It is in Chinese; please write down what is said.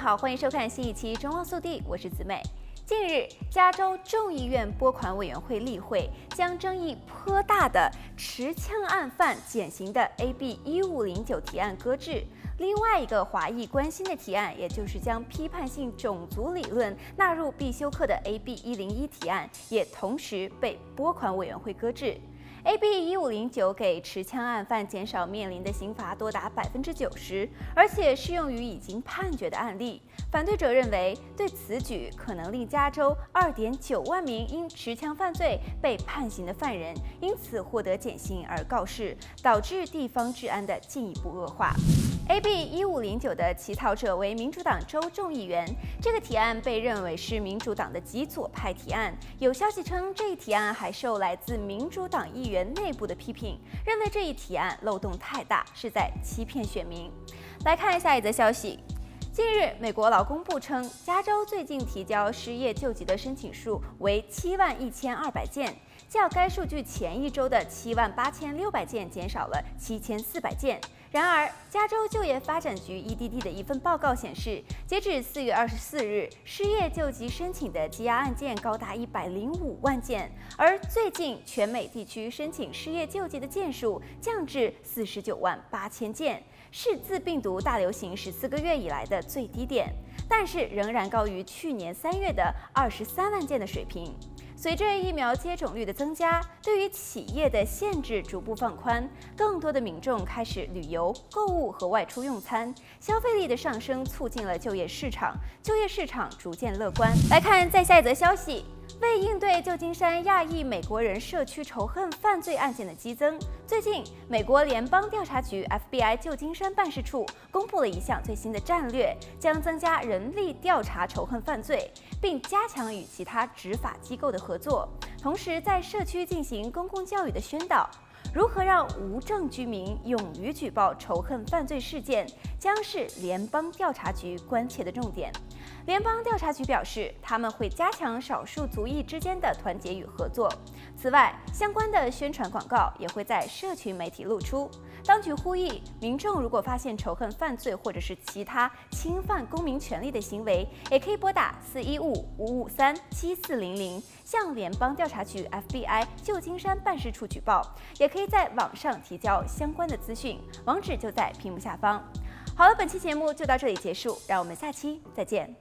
好，欢迎收看新一期《中望速递》，我是子美。近日，加州众议院拨款委员会例会将争议颇大的持枪案犯减刑的 AB 一五零九提案搁置。另外一个华裔关心的提案，也就是将批判性种族理论纳入必修课的 AB 一零一提案，也同时被拨款委员会搁置。AB 一五零九给持枪案犯减少面临的刑罚多达百分之九十，而且适用于已经判决的案例。反对者认为，对此举可能令加州二点九万名因持枪犯罪被判刑的犯人因此获得减刑而告示，导致地方治安的进一步恶化。AB 一五零九的起草者为民主党州众议员，这个提案被认为是民主党的极左派提案。有消息称，这一提案还受来自民主党议员内部的批评，认为这一提案漏洞太大，是在欺骗选民。来看下一则消息。近日，美国劳工部称，加州最近提交失业救济的申请数为七万一千二百件，较该数据前一周的七万八千六百件减少了七千四百件。然而，加州就业发展局 （EDD） 的一份报告显示，截至四月二十四日，失业救济申请的积压案件高达一百零五万件，而最近全美地区申请失业救济的件数降至四十九万八千件。是自病毒大流行十四个月以来的最低点，但是仍然高于去年三月的二十三万件的水平。随着疫苗接种率的增加，对于企业的限制逐步放宽，更多的民众开始旅游、购物和外出用餐，消费力的上升促进了就业市场，就业市场逐渐乐观。来看再下一则消息。为应对旧金山亚裔美国人社区仇恨犯罪案件的激增，最近美国联邦调查局 （FBI） 旧金山办事处公布了一项最新的战略，将增加人力调查仇恨犯罪，并加强与其他执法机构的合作，同时在社区进行公共教育的宣导。如何让无证居民勇于举报仇恨犯罪事件，将是联邦调查局关切的重点。联邦调查局表示，他们会加强少数族裔之间的团结与合作。此外，相关的宣传广告也会在社群媒体露出。当局呼吁民众，如果发现仇恨犯罪或者是其他侵犯公民权利的行为，也可以拨打四一五五五三七四零零向联邦调查局 FBI 旧金山办事处举报，也可以在网上提交相关的资讯，网址就在屏幕下方。好了，本期节目就到这里结束，让我们下期再见。